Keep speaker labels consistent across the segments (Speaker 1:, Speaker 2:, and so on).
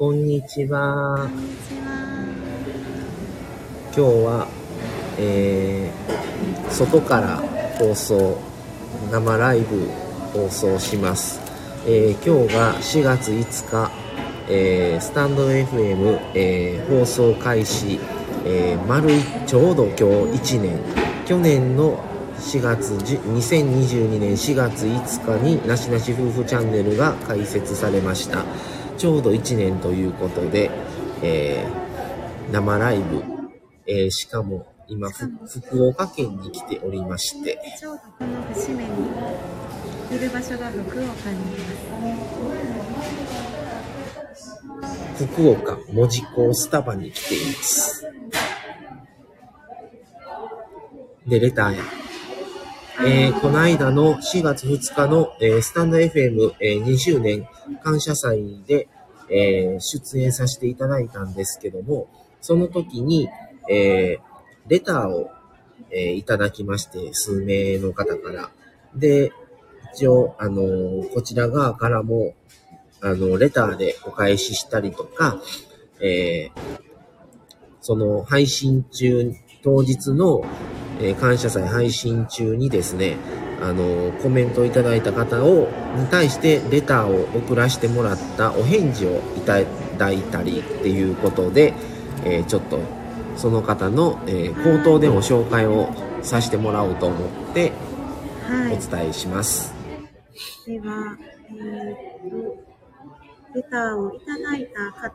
Speaker 1: こんにちは。
Speaker 2: こんにちは。
Speaker 1: 今日は、えー、外から放送、生ライブ放送します。えー今日が4月5日、えースタンド FM、えー放送開始、えー丸いちょうど今日1年、去年の4月10 2022年4月5日になしなし夫婦チャンネルが開設されましたちょうど1年ということで、えー生ライブ、えーしかも今ふ福岡県に来ておりまして。
Speaker 2: ちょうどこの節目にいる場所が福岡にいます。
Speaker 1: 福岡門司港スタバに来ています。でレターや。えーこの間の4月2日の、えースタンド FM2、えー2周年感謝祭で、えー出演させていただいたんですけども、その時に、えーレターを、えーいただきまして、数名の方から。で、一応、あのーこちら側からも、あの、レターでお返ししたりとか、えーその配信中、当日の、え感謝祭配信中にですね、あの、コメントいただいた方を、に対してレターを送らせてもらったお返事をいただいたりっていうことで、えーちょっと、その方の、えー口頭でも紹介をさせてもらおうと思って
Speaker 2: はい。
Speaker 1: お伝えします。
Speaker 2: では、えー、と、レターをいただいた方、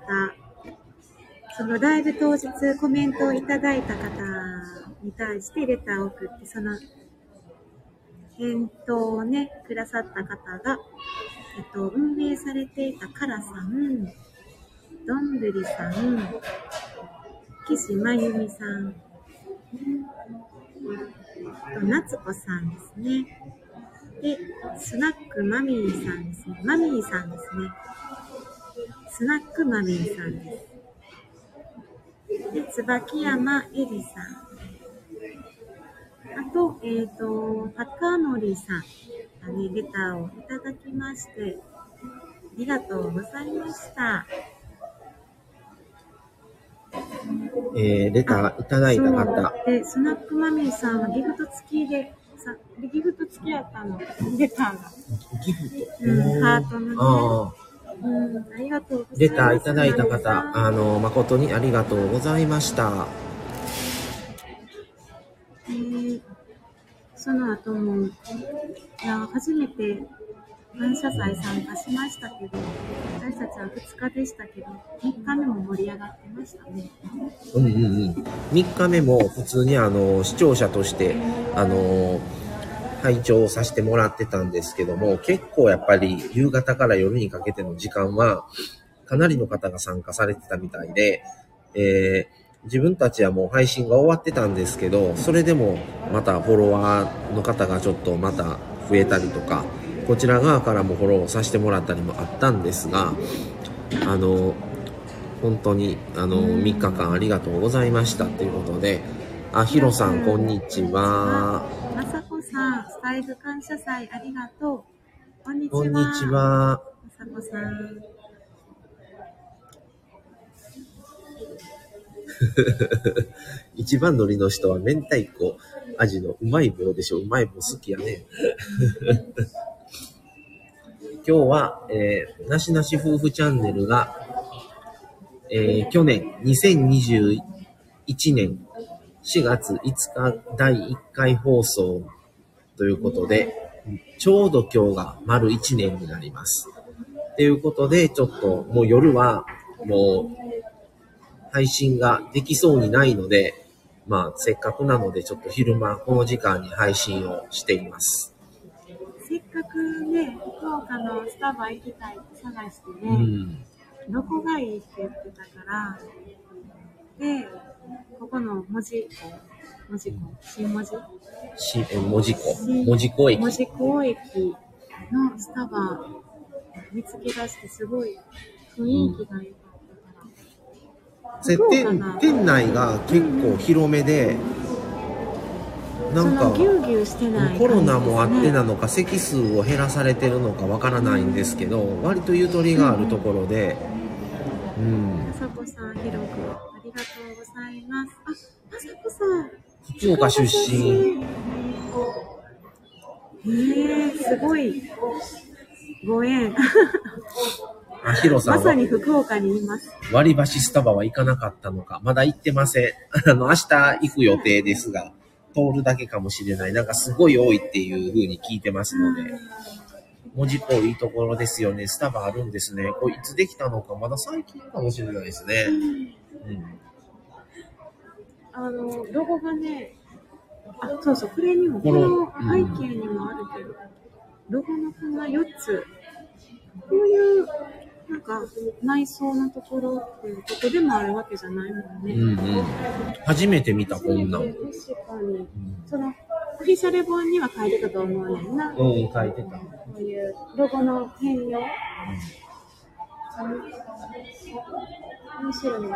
Speaker 2: そのライブ当日コメントをいただいた方に対してレターを送って、その返答をね、くださった方が、えっと、運営されていたカラさん、どんぐりさん、岸真由美さん、と夏子さんですね。で、スナックマミーさんですね。マミーさんですね。スナックマミーさんです。で、椿山えりさん。あと、えっ、と、高則さんがね、レターをいただきまして、ありがとうございました。
Speaker 1: えーレターいただいた方、
Speaker 2: で、スナックマミーさんはギフト付きで、さギフト付きやったの、レターが。
Speaker 1: ギフト。
Speaker 2: うん、ハートのね。うん、ありがとう。
Speaker 1: レターいただいた方、
Speaker 2: あ
Speaker 1: あの、誠にありがとうございました。
Speaker 2: その後も、いや、初めて感謝祭参加しましたけど、私たちは2日でしたけど、3日目も盛り上がってましたね。
Speaker 1: うんうんうん。3日目も普通にあの、視聴者として、あの、拝聴させてもらってたんですけども、結構やっぱり夕方から夜にかけての時間は、かなりの方が参加されてたみたいで、えー自分たちはもう配信が終わってたんですけど、それでもまたフォロワーの方がちょっとまた増えたりとか、こちら側からもフォローさせてもらったりもあったんですが、あの、本当に、あの、3日間ありがとうございましたということで、あ、ヒロさん、こんにちは。
Speaker 2: まさこさん、スタイル感謝祭ありがとう。こんにちは。
Speaker 1: こんにち。は。
Speaker 2: まさこさん。
Speaker 1: 一番乗りの人は明太子味のうまい棒でしょ。うまい棒好きやね。今日は、えー、なしなし夫婦チャンネルが、えー去年2021年4月5日第1回放送ということで、ちょうど今日が丸1年になります。ということで、ちょっともう夜はもう配信ができそうにないので、まあせっかくなのでちょっと昼間この時間に配信をしています。
Speaker 2: せっかくね、福岡のスタバ行きたいって探して
Speaker 1: う
Speaker 2: ね、
Speaker 1: ん。
Speaker 2: どこがいいって言ってたから、で、ここの文字港、文字港、新文字
Speaker 1: し、え、文字港？文字港駅。
Speaker 2: 文字港駅のスタバ見つけ出してすごい雰囲気が良かったから。
Speaker 1: で
Speaker 2: 福岡
Speaker 1: 店
Speaker 2: が
Speaker 1: 店内が結構広めで、なんかコロナもあってなのか席数を減らされてるのかわからないんですけど割とゆとりがあるところでうん。
Speaker 2: まさこさん、ひろく、ありがとうございます。あ、まさこさん。
Speaker 1: 福岡出身。
Speaker 2: ええすごい。ご縁。
Speaker 1: あ、さ
Speaker 2: まさに福岡にいます。
Speaker 1: 割り箸スタバは行かなかったのか。まだ行ってません。あの、明日行く予定ですが、通るだけかもしれない。なんかすごい多いっていう風に聞いてますので。文字工いいところですよね。スタバあるんですね。これいつできたのか、まだ最近かもしれないですね。うん。
Speaker 2: あの、ロゴがね、あ、そうそう、これにも、こ
Speaker 1: の
Speaker 2: 背景にもあるけど、ロゴのこんな4つ、こういう、なんか、内装のところって、どこでもあるわけじゃないもんね。
Speaker 1: うんうん。初めて見た、こんなん。
Speaker 2: 確かに。その、オフィシャル本には書いてたと思うねんな。こ
Speaker 1: うん、書いてた。
Speaker 2: ういうロゴの変容。面白いね。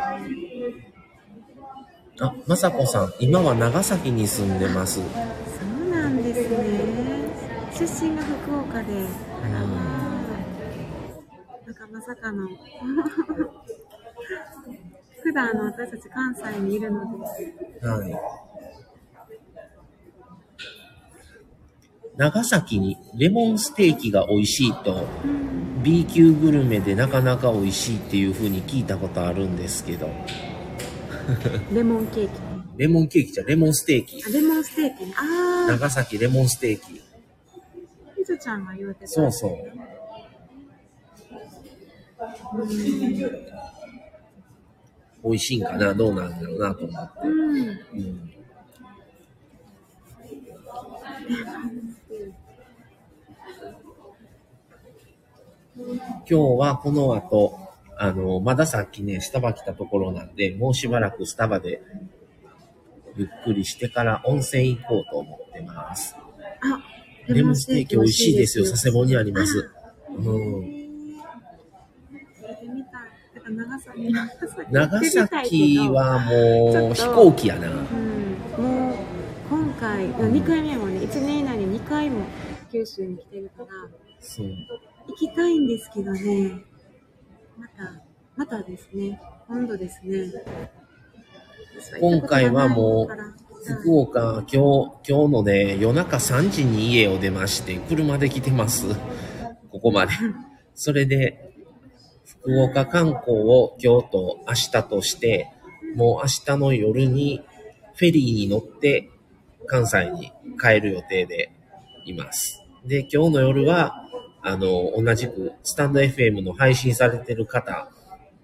Speaker 1: あ、まさこさん、今は長崎に住んでます。
Speaker 2: そうなんですね。出身が福岡で。あらまあ。なんかまさかの。普段あの私たち関西にいるので。
Speaker 1: はい。長崎にレモンステーキが美味しいと、B 級グルメでなかなか美味しいっていう風に聞いたことあるんですけど、
Speaker 2: レモンケーキ。
Speaker 1: レモンケーキじゃレモンステーキ
Speaker 2: あ。レモンステーキね。ああ。
Speaker 1: 長崎レモンステーキ。
Speaker 2: みずちゃんが言うてた。
Speaker 1: そうそう。
Speaker 2: うん。
Speaker 1: 美味しいんかな？どうなんだろうなと思って。
Speaker 2: うん。
Speaker 1: うん今日はこの後、あの、まださっきね、スタバ来たところなんで、もうしばらくスタバでゆっくりしてから温泉行こうと思ってます。
Speaker 2: あ、
Speaker 1: レモンステーキ美味しいですよ。佐世保にあります。
Speaker 2: あ
Speaker 1: うん。
Speaker 2: 長崎、長崎
Speaker 1: はもう飛行機やな。
Speaker 2: うん、もう今回、2回目もね、1年以内に2回も九州に来てるから、
Speaker 1: そう。
Speaker 2: 行きたいんですけどね、また、またですね、今度ですね。
Speaker 1: 今回はもう
Speaker 2: う
Speaker 1: 福岡、今日、今日のね、夜中3時に家を出まして、車で来てます。ここまで。それで、福岡観光を今日と明日として、もう明日の夜にフェリーに乗って関西に帰る予定でいます。で、今日の夜は、あの、同じくスタンド FM の配信されてる方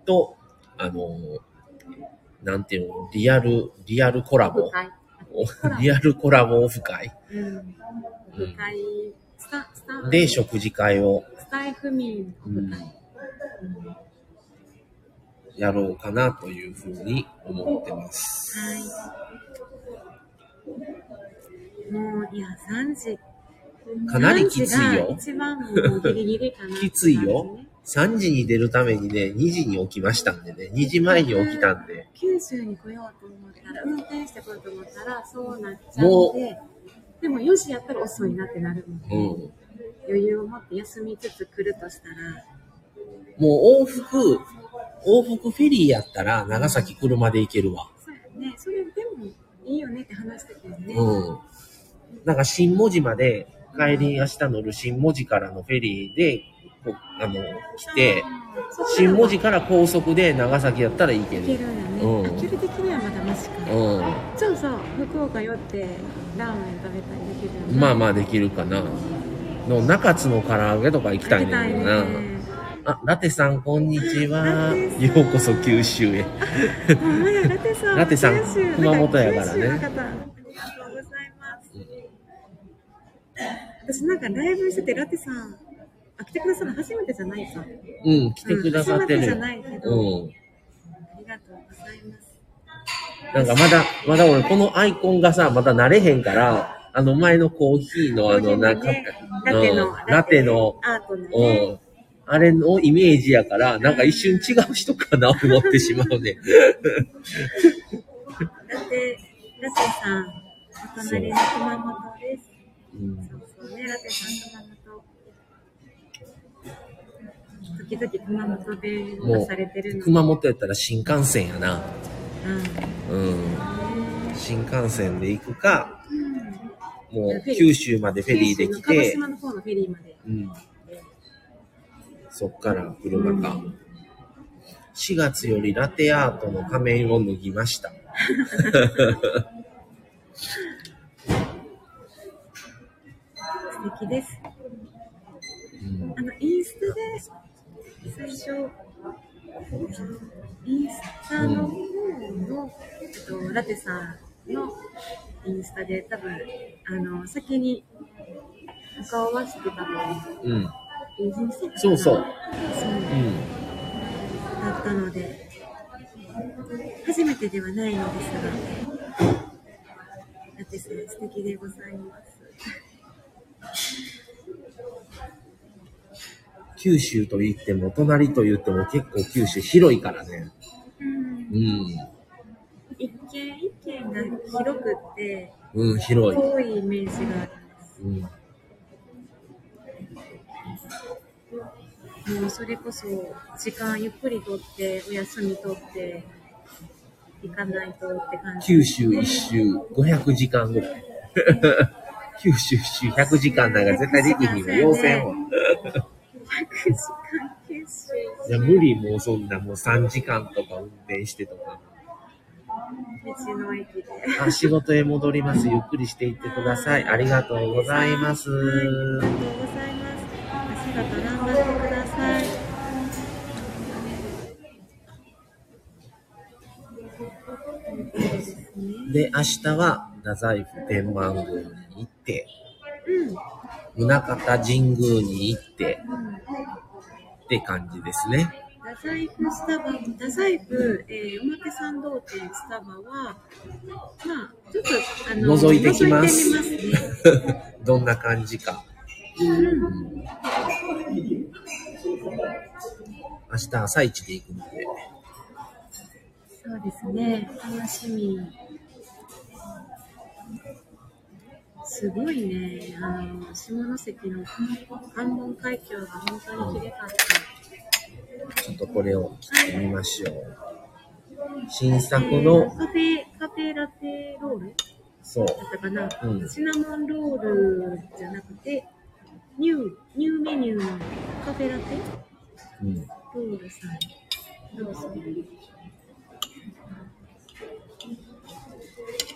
Speaker 1: と、あの、なんていうの、リアル、リアルコラボ。
Speaker 2: はい。
Speaker 1: リアルコラボオフ会
Speaker 2: うん。オフ会、スタ、スタ、
Speaker 1: で食事会を
Speaker 2: スタイフ民オフ会。
Speaker 1: やろうかなというふうに思ってます。
Speaker 2: はい。もう、いや、3時。
Speaker 1: かなりきつい
Speaker 2: 3時が
Speaker 1: よ。
Speaker 2: 一番もうギリギリかな。
Speaker 1: きついよ。3時に出るためにね、2時に起きましたんでね、2時前に起きたんで、
Speaker 2: 九州に来ようと思ったら、運転してこようと思ったら、そうなっちゃうんで、でも4時やったら遅いなってなるもんね。
Speaker 1: うん。
Speaker 2: 余裕を持って休みつつ来るとしたら、
Speaker 1: もう往復、往復フェリーやったら長崎車で行けるわ。
Speaker 2: そうやね。それでもいいよねって話してたよね。
Speaker 1: うん。なんか新文字まで、帰り明日乗る新文字からのフェリーで、こあの、来て、新文字から高速で長崎やったら行ける。
Speaker 2: いけるんやね。
Speaker 1: うん
Speaker 2: あ距離的にはまだマシか。
Speaker 1: う
Speaker 2: そうそう、福岡寄ってラーメン食べたりできるよね
Speaker 1: ん。まあまあできるかな。の中津の唐揚げとか行きたいねんけどな。あ、ラテさん、こんにちは。ようこそ九州へ。
Speaker 2: ラテさん。
Speaker 1: ラテさん熊本やからね
Speaker 2: ありがとうございます。私なんかライブしてて、ラテさん、あ、来てくださるの初めてじゃないさ。
Speaker 1: うん、来てくださってるよ。
Speaker 2: うん初めてじゃないけど、
Speaker 1: うん。
Speaker 2: ありがとうございます。
Speaker 1: なんかまだ、まだ俺このアイコンがさ、まだ慣れへんから、あの前のコーヒーのあの、なんか、
Speaker 2: ねラテの、
Speaker 1: うんラテの、
Speaker 2: アートの
Speaker 1: う
Speaker 2: ね。
Speaker 1: ん。あれのイメージやから、なんか一瞬違う人かな思ってしまうね。
Speaker 2: ラテ、ラテさん、お隣の熊本です。
Speaker 1: うん
Speaker 2: そうそうね、ラテさん熊本。時々熊本弁を出されてるので。
Speaker 1: 熊本やったら新幹線やな。
Speaker 2: うん。
Speaker 1: うん。新幹線で行くか、
Speaker 2: うん
Speaker 1: もう九州までフェリーで来
Speaker 2: 鹿児
Speaker 1: て、
Speaker 2: 島の方のフェリーまで。
Speaker 1: うん。そっから車か。4月よりラテアートの仮面を脱ぎました。
Speaker 2: 素敵です。
Speaker 1: うん
Speaker 2: あの、インスタで、最初、インスタの方の、えっと、ラテさんのインスタで多分、あの、先にお顔はしてたの
Speaker 1: うん。そうそう。
Speaker 2: そう
Speaker 1: うん。
Speaker 2: だったので、初めてではないのですが、ラテさん素敵でございます。
Speaker 1: 九州と言っても、隣と言っても結構九州広いからね。
Speaker 2: うん
Speaker 1: うん。
Speaker 2: 一軒一軒が広くって、
Speaker 1: うん、広い。
Speaker 2: 遠いイメージがあります。
Speaker 1: うん。
Speaker 2: もうそれこそ時間ゆっくりとって、お休みとって、行かないとって感じ。
Speaker 1: 九州一周500時間ぐらい。九州一周100時間なんか絶対できひんわ。要せんわ。
Speaker 2: 100時間九州
Speaker 1: いや、無理もうそんなもう3時間とか運転してとか。
Speaker 2: 道の駅で。
Speaker 1: あ、仕事へ戻ります。ゆっくりしていってください。ありがとうございます。
Speaker 2: はいありがとうございます。お仕で、
Speaker 1: 明日は太宰府天満宮に行って、
Speaker 2: うん。
Speaker 1: 宗像神宮に行って
Speaker 2: うん
Speaker 1: って感じですね。
Speaker 2: 太宰府スタバ、太宰府、えー、表参道店スタバは、まあ、ちょっと、あの、
Speaker 1: 覗いてきます
Speaker 2: ますね。
Speaker 1: どんな感じか。
Speaker 2: うん。
Speaker 1: 明日朝一で行くので。
Speaker 2: そうですね。楽しみ。すごいね。あの、下関の関門海峡が本当に綺麗かった。
Speaker 1: ちょっとこれを切ってみましょう。新作の、
Speaker 2: カフェ、カフェラテロール？
Speaker 1: そう、
Speaker 2: だったかな、
Speaker 1: うん
Speaker 2: シナモンロールじゃなくて、ニュー、ニューメニューのカフェラテ？
Speaker 1: うん。
Speaker 2: ロールさん。どうぞ。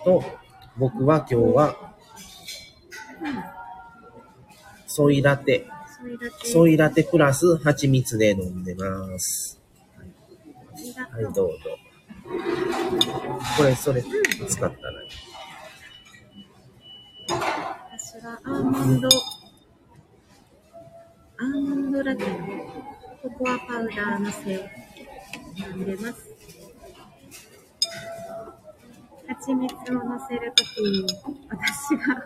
Speaker 1: と、僕は今日は、ソイラテ、
Speaker 2: ソイラテ。
Speaker 1: プラス蜂蜜で飲んでます。はい。どうぞ。これ、それ、使ったらいい。
Speaker 2: 私はアーモンド、アーモンドラテのココアパウダーのせを飲んでます。蜂蜜を乗せるときに私が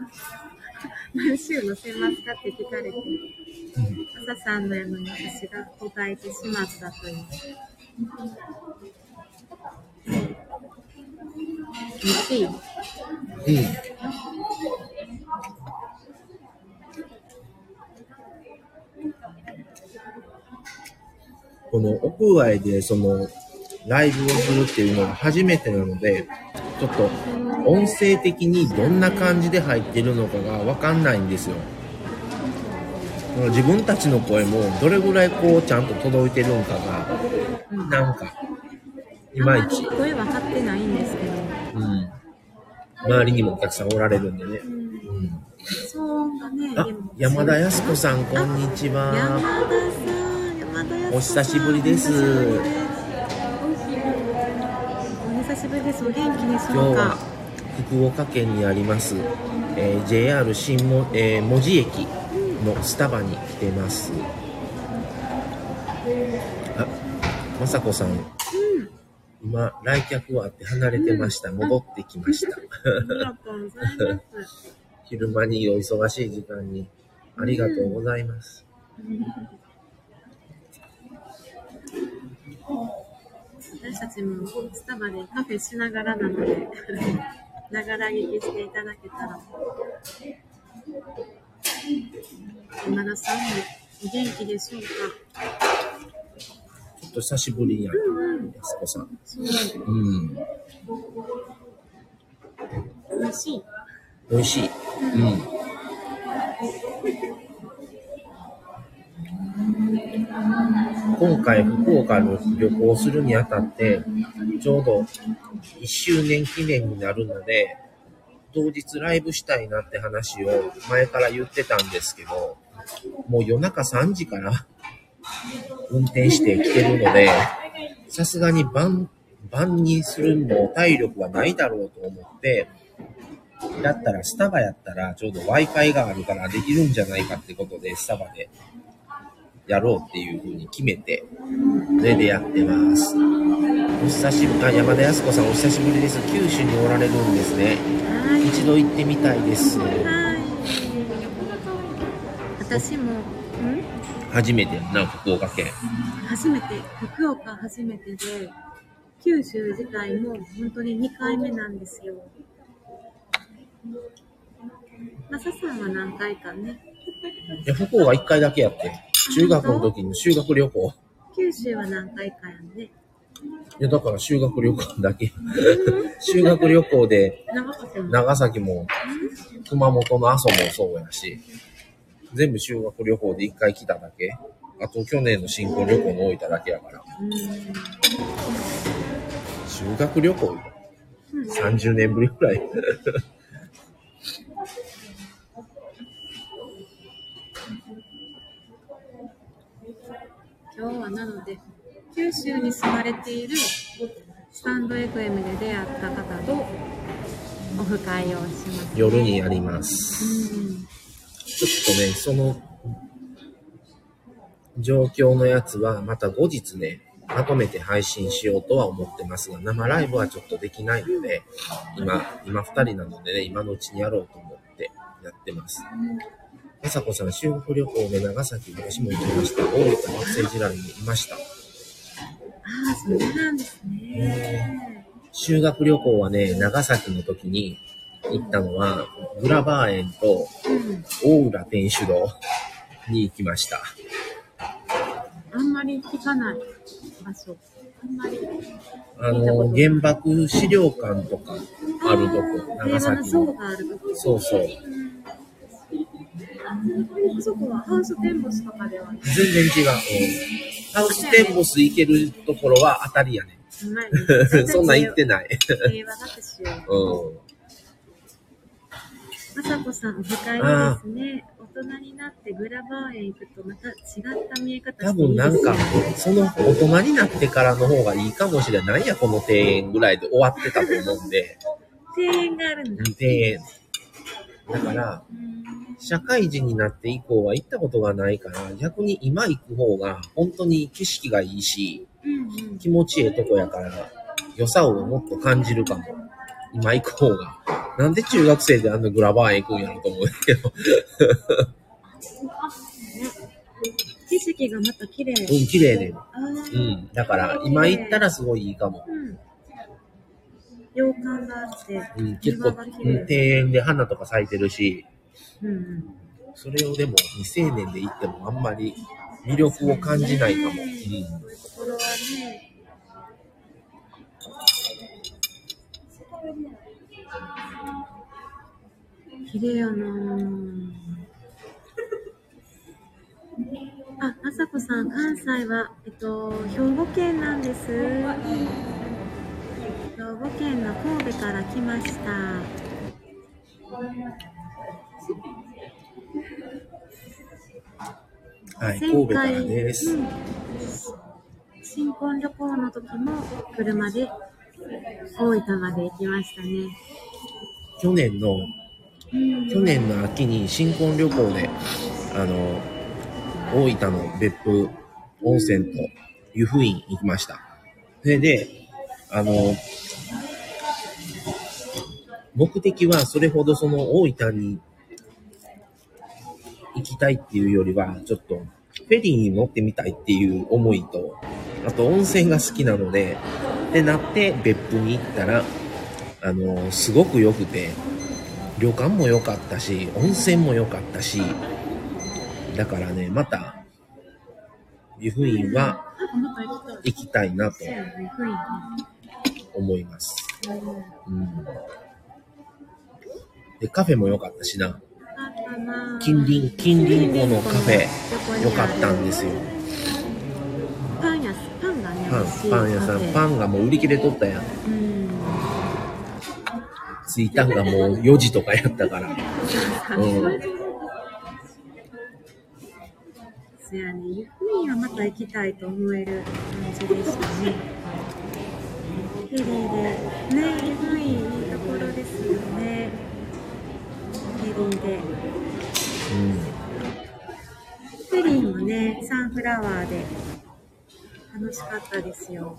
Speaker 2: 毎週乗せますかって聞かれて、朝さんのやのに私が答えてしまったという。美味しい。
Speaker 1: うん。この屋外でそのライブをするっていうのが初めてなので、ちょっと音声的にどんな感じで入ってるのかがわかんないんですよ。自分たちの声もどれぐらいこうちゃんと届いてるんかが、なんか、いまいち
Speaker 2: 声は張ってないんですけど、
Speaker 1: うん。周りにもお客さんおられるんでね。
Speaker 2: うん
Speaker 1: うん。
Speaker 2: 騒音がね、
Speaker 1: あ山田康子さん、こんにち
Speaker 2: 山
Speaker 1: は。
Speaker 2: 田さん、山田康子さん。
Speaker 1: お久しぶりです
Speaker 2: お久しぶりです。お元気でし
Speaker 1: 今日は
Speaker 2: ょうか。
Speaker 1: 福岡県にあります、えー JR 新も、えー門司駅のスタバに来てます。あ、まさこさん、今、来客はあって離れてました。戻ってきました。
Speaker 2: ありがとうございます。
Speaker 1: 昼間にお忙しい時間にありがとうございます。
Speaker 2: 私たちもスタバでカフェしながらなので、ながら聞きしていただけたら。山田さんもお元気でしょうか？
Speaker 1: と久しぶりやん。
Speaker 2: うんうん。
Speaker 1: やすこさん。
Speaker 2: そう。
Speaker 1: うん。
Speaker 2: 美味しい。
Speaker 1: 美味しい。うん。今回福岡の旅行するにあたって、ちょうど1周年記念になるので、当日ライブしたいなって話を前から言ってたんですけど、もう夜中3時から運転してきてるので、さすがに晩、晩にするも体力はないだろうと思って、だったらスタバやったらちょうど Wi-Fi があるからできるんじゃないかってことでスタバでやろうっていう風に決めて、それでやってます。お久しぶり、あ、山田康子さんお久しぶりです。九州におられるんですね。
Speaker 2: はい。
Speaker 1: 一度行ってみたいです。
Speaker 2: はい。私も、ん？
Speaker 1: 初めてな、福岡県。
Speaker 2: 初めて、福岡初めてで、九州自体も本当に2回目なんですよ。マサさんは何回かね。
Speaker 1: いや、福岡1回だけやって。中学の時に修学旅行。
Speaker 2: 九州は何回かやんね。
Speaker 1: いや、だから修学旅行だけ。修学旅行で
Speaker 2: 長崎も。
Speaker 1: 熊本の阿蘇もそうやし、全部修学旅行で1回来ただけ。あと去年の新婚旅行の大分だけやから。
Speaker 2: うん
Speaker 1: 修学旅行？
Speaker 2: うん。
Speaker 1: 30年ぶりくらい。
Speaker 2: はなので、九州に住まれているスタンド FM で出会った方とオフ会をします、ね。
Speaker 1: 夜にやります。
Speaker 2: うん。
Speaker 1: ちょっとね、その状況のやつはまた後日ね、まとめて配信しようとは思ってますが、生ライブはちょっとできないので、今、今二人なのでね、今のうちにやろうと思ってやってます。まさこさん、修学旅行で長崎、私も行きました。大分学生時代にいました。
Speaker 2: ああ、そうなんですね。
Speaker 1: 修学旅行はね、長崎の時に行ったのは、グラバー園と
Speaker 2: うん。
Speaker 1: 大浦天主堂に行きました。
Speaker 2: あんまり聞かない場所。あんまり。
Speaker 1: あの、原爆資料館とかあるとこ、長崎の。そうそう。
Speaker 2: あそこはハウステンボスとかではない。
Speaker 1: 全然違う。うんハウステンボス行けるところは当たりやね。そんなん行ってない。
Speaker 2: 平和学習。
Speaker 1: うん。
Speaker 2: まさこさん、お深いですね。大人になってグラバー園行くとまた違った見え方
Speaker 1: 多
Speaker 2: していいですよ
Speaker 1: 分なんか、その大人になってからの方がいいかもしれない。なんやこの庭園ぐらいで終わってたと思うんで、
Speaker 2: 庭園があるんだ。
Speaker 1: 庭園。だから、
Speaker 2: うん
Speaker 1: 社会人になって以降は行ったことがないから、逆に今行く方が本当に景色がいいし。気持ちいいとこやから、良さをもっと感じるかも。今行く方が。なんで中学生であんなグラバー園行くんやろと思うけど。
Speaker 2: 景色がまた綺麗。
Speaker 1: うん、綺麗で。
Speaker 2: あ
Speaker 1: う
Speaker 2: ー
Speaker 1: ん。だから、今行ったらすごいいいかも。
Speaker 2: うん。洋館があって、
Speaker 1: うん、結構、
Speaker 2: 庭。
Speaker 1: 園で花とか咲いてるし、
Speaker 2: うんうん。
Speaker 1: それをでも未成年で行ってもあんまり魅力を感じないかも。うん。
Speaker 2: そういうところはね、綺麗やなぁあ、あさこさん、関西は、えっと、兵庫県なんです。兵庫県の神戸から来ました。
Speaker 1: はい、
Speaker 2: 前
Speaker 1: 神戸から
Speaker 2: 回
Speaker 1: です。
Speaker 2: うん新婚旅行の時も車で大分まで行きましたね。
Speaker 1: 去年の、
Speaker 2: うん
Speaker 1: 去年の秋に新婚旅行で、あの、大分の別府温泉と湯布院行きました。それで、あの、目的はそれほどその大分に行きたいっていうよりは、ちょっとフェリーに乗ってみたいっていう思いと、あと温泉が好きなので、でなって別府に行ったら、あの、すごく良くて、旅館も良かったし、温泉も良かったし、だからね、また、湯布院は
Speaker 2: 行きたい。
Speaker 1: なと、思います。
Speaker 2: 気。うん。
Speaker 1: うん。で、カフェも良かったしな。近隣、近隣校のカフェ、良かったんですよ。
Speaker 2: パン屋パンがね、
Speaker 1: パンパン屋さん、パンがもう売り切れとったやん。
Speaker 2: うん。
Speaker 1: 着いたんがもう4時とかやったから。うん。
Speaker 2: そやね、湯布院はまた行きたいと思える感じでしたね。フェリーで、ね、湯布院いいところですよね。フェリーで。
Speaker 1: うん。
Speaker 2: フェリーもね、サンフラワーで楽しかったですよ。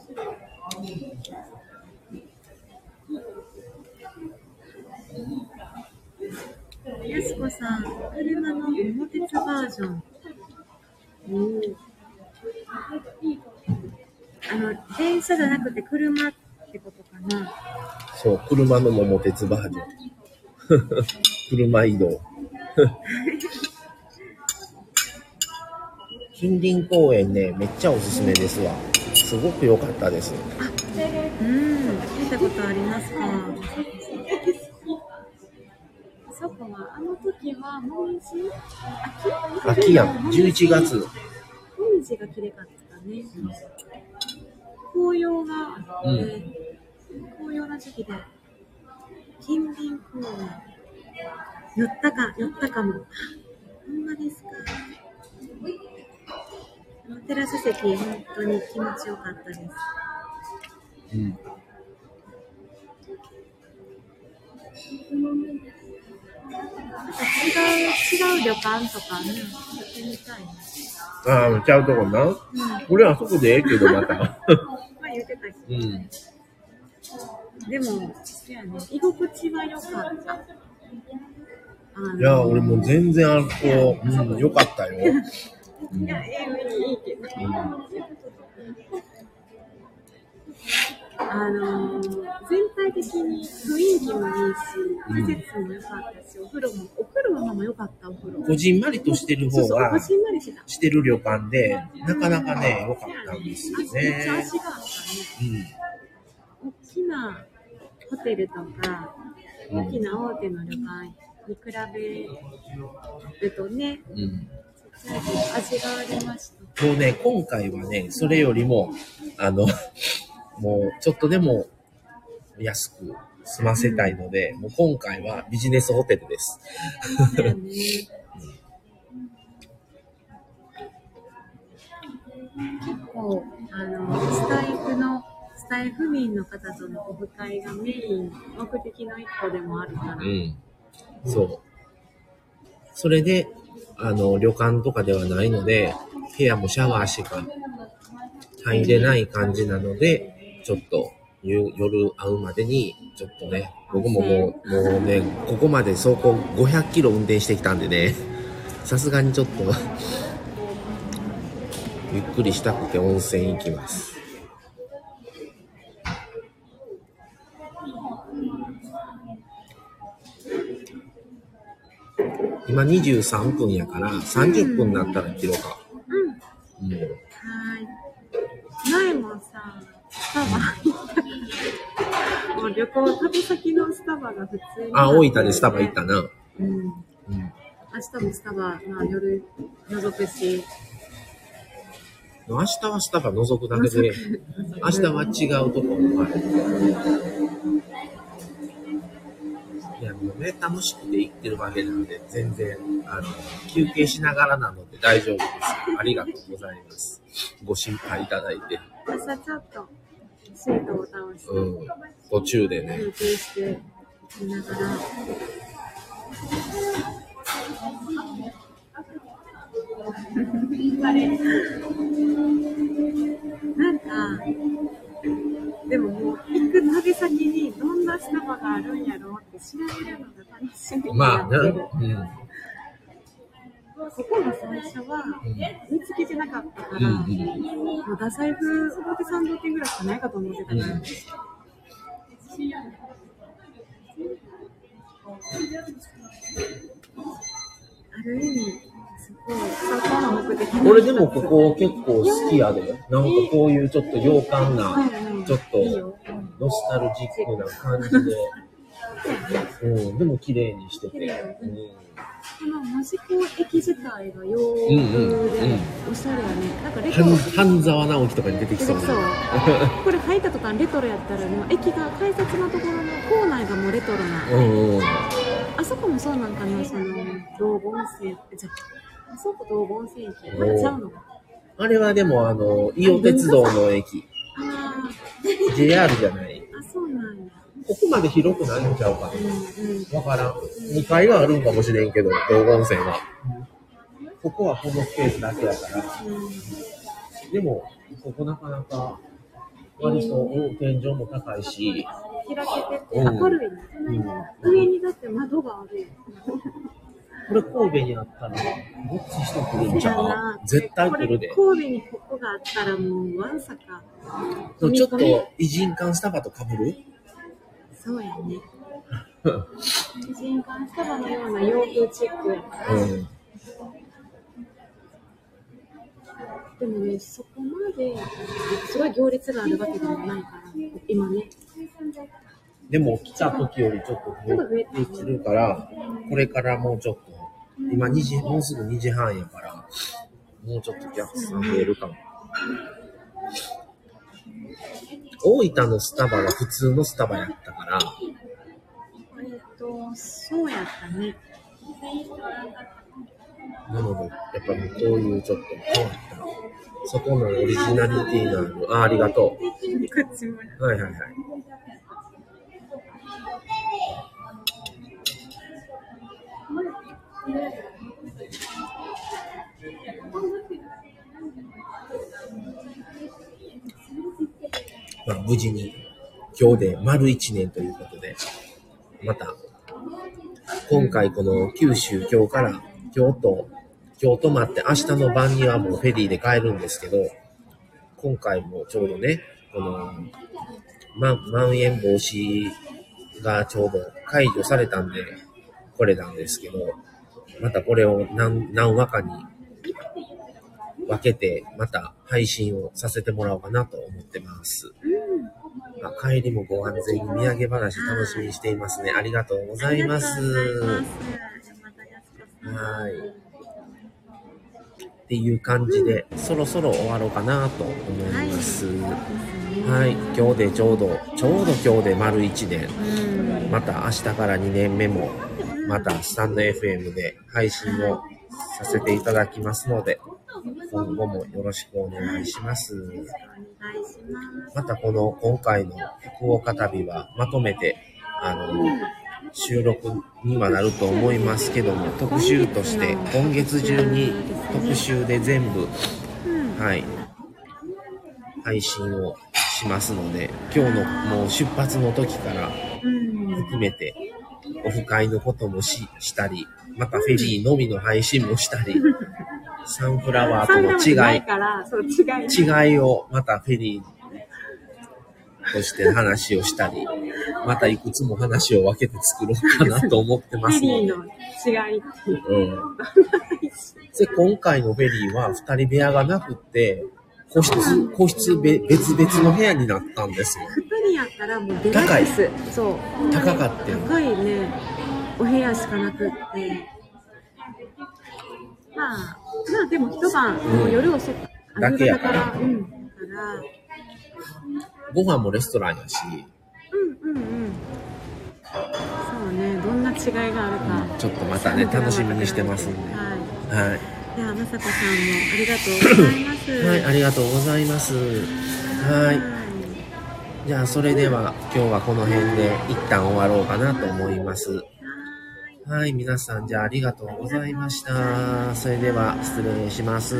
Speaker 2: やすこさん、車の桃鉄バージョン。あの、電車じゃなくて車ってことかな。
Speaker 1: そう、車の桃鉄バージョン。車移動。近隣公園ね、めっちゃおすすめですわ。すごく良かったです。
Speaker 2: うん、見たことありますか？そこは、あの時は、もみじ秋
Speaker 1: 秋やん、11月。
Speaker 2: もみじが綺麗かったね。紅葉があって、紅葉の時期で、近隣公園。寄ったか、寄ったかも。あほんまですか？あのテラス席、本当に気持ちよかったです。
Speaker 1: うん。
Speaker 2: 違う、違う旅館とかね、やってみたいな。
Speaker 1: ああ、ちゃうとこな。
Speaker 2: うん。
Speaker 1: 俺はそこでええけど、また。
Speaker 2: まあ言ってたし。
Speaker 1: うん。
Speaker 2: でも、そやね、居心地は良かった。
Speaker 1: いや、俺もう全然あそこ、うん、良かったよ。う ん
Speaker 2: いや、ええいいけど。あのー、全体的に雰囲気もいいし、施設も良かったし、お風呂も、お風呂も良かった、お風呂。
Speaker 1: こじんまりとしてる方が
Speaker 2: こ、じんまりしてた。
Speaker 1: してる旅館で、なかなかね、良かったんですよ
Speaker 2: めっちゃ
Speaker 1: ね。
Speaker 2: 足があったね。大きなホテルとか、
Speaker 1: うん。
Speaker 2: 大きな大手の旅館に比べるとね、
Speaker 1: うん。うん。
Speaker 2: 味がありました。
Speaker 1: もうね、今回はね、それよりも、あの、もうちょっとでも安く済ませたいので、もう今回はビジネスホテルです。
Speaker 2: 結構、あの、スタイフの、スタイフ民の方とのオフ会がメイン、目的の一個でもあるから。
Speaker 1: うん。そう。それで、あの、旅館とかではないので、部屋もシャワーしか入れない感じなので、ちょっとゆ夜会うまでに、ちょっとね、僕ももう、もうね、ここまで走行500キロ運転してきたんでね、さすがにちょっと、ゆっくりしたくて温泉行きます。今23分やから、30分になったら切ろうか。
Speaker 2: うん。
Speaker 1: うん。
Speaker 2: はーい。前もさ、スタバもう旅行、旅先のスタバが普通に。
Speaker 1: あ、大分でスタバ行った。な。
Speaker 2: うん。
Speaker 1: うん。
Speaker 2: 明日もスタバ、まあ夜覗くし、
Speaker 1: 明日はスタバ覗くだけで、明日は違うとこもある。いや、もうね、楽しくて行ってるわけなんで、全然、あの、休憩しながらなので大丈夫です。ありがとうございます。ご心配いただいて。
Speaker 2: 朝ちょっとシートを倒して、
Speaker 1: うん。途中でね。
Speaker 2: 休憩していながら、なんか、でももう行く旅先にどんなスタバがあるんやろうって調べるのが楽しみに
Speaker 1: まあね。
Speaker 2: なってる。
Speaker 1: うん。
Speaker 2: ここの最初は見つけてなかったから、
Speaker 1: うんうん。
Speaker 2: もう太宰府表参道店ぐらいしかないかと思ってたから、
Speaker 1: うん
Speaker 2: ある意味、そう、最高の目的
Speaker 1: 俺でもここ結構好きやで。なんかこういうちょっと洋館な、ちょっとノスタルジックな感じで、うん、でも綺麗にしてて。うん
Speaker 2: この門司港駅自体が洋風で
Speaker 1: うん
Speaker 2: おしゃれやね。なんかレトロ。
Speaker 1: 半半沢直樹とかに出てきそうな。
Speaker 2: そう。これ入った途端レトロやったらもう駅が改札のところの構内がもうレトロな。
Speaker 1: うんうん。
Speaker 2: あそこもそうなんかな、その道後温泉。じゃあそこ道後温泉駅。まだちゃうのか。
Speaker 1: あれはでもあの、伊予鉄道の駅。
Speaker 2: あ
Speaker 1: JR じゃない。
Speaker 2: あ、あ、そうなんや。
Speaker 1: ここまで広くないんちゃうか
Speaker 2: うんうん。
Speaker 1: な。わからん。2階があるんかもしれんけど、道後温泉は。ここはこのスペースだけやから。
Speaker 2: うん
Speaker 1: でも、ここなかなか、割と、うん天井も高いし、
Speaker 2: 開けてて
Speaker 1: うん
Speaker 2: 明るいね。
Speaker 1: うん
Speaker 2: 上にだって窓があるよ。
Speaker 1: これ神戸にあったら、どっち人来るんちゃう？絶対来るで。
Speaker 2: 神戸にここがあったらもうわんさか。
Speaker 1: ちょっと、偉人館スタバと被る？
Speaker 2: そうやね。美人館スタバのような洋風チック。
Speaker 1: うん。
Speaker 2: でもね、そこまで、すごい行列があるわけでもないから、今ね。
Speaker 1: でも来た時よりちょっと増えてきてるから、これからもうちょっと、今2時、もうすぐ2時半やから、もうちょっとお客さん増えるかも。大分のスタバは普通のスタバやったから、
Speaker 2: えっと、そうやったね。
Speaker 1: なので、やっぱりこういうちょっと変わった、そこのオリジナリティのある、あ、ありがと
Speaker 2: こっちも。
Speaker 1: う。はいはいはい。まあ、無事に今日で丸1年ということで、また、今回この九州今日から京都、今日泊まって明日の晩にはもうフェリーで帰るんですけど、今回もちょうどね、この、ま、まん延防止がちょうど解除されたんで、これなんですけど、またこれを何何話かに分けて、また配信をさせてもらおうかなと思ってます。あ帰りもご安全に土産話楽しみにしていますね。ありがとうございます。はいっていう感じで、そろそろ終わろうかなと思います。はい、今日でちょうど、ちょうど今日で丸1年。
Speaker 2: うん。
Speaker 1: また明日から2年目も、またスタンド FM で配信をさせていただきますので、今後もよろしくお願いします。
Speaker 2: ま。
Speaker 1: たこの今回の福岡旅はまとめて、あの、収録にはなると思いますけども、特集として今月中に特集で全部、はい、配信をしますので、今日のもう出発の時から。含めて、オフ会のこともししたり、またフェリーのみの配信もしたり、サンフラワーとの違い、
Speaker 2: 違い。
Speaker 1: をまたフェリーとして話をしたり、またいくつも話を分けて作ろうかなと思ってま
Speaker 2: フェ
Speaker 1: すので。
Speaker 2: リーの違いっていう。
Speaker 1: うん。で、今回のフェリーは二人部屋がなくって、個室、個室べ別々の部屋になったんですよ。
Speaker 2: 二人やったらもうデラックス。そう。
Speaker 1: 高かったよ
Speaker 2: 高いね、お部屋しかなくって。まあ、まあでも一晩、
Speaker 1: うん
Speaker 2: もう夜遅く、あの
Speaker 1: だけやから
Speaker 2: うん。だから、
Speaker 1: ご飯もレストランやし、
Speaker 2: うんうんうん。そうね、どんな違いがあるか。
Speaker 1: ちょっとまたね、楽しみにしてますんで。
Speaker 2: はい。
Speaker 1: はい。
Speaker 2: では、まさこさんもありがとうございます。
Speaker 1: はい、ありがとうございます。はい。じゃあ、それでは今日はこの辺で一旦終わろうかなと思います。はい、皆さん、じゃあありがとうございました。それでは失礼します。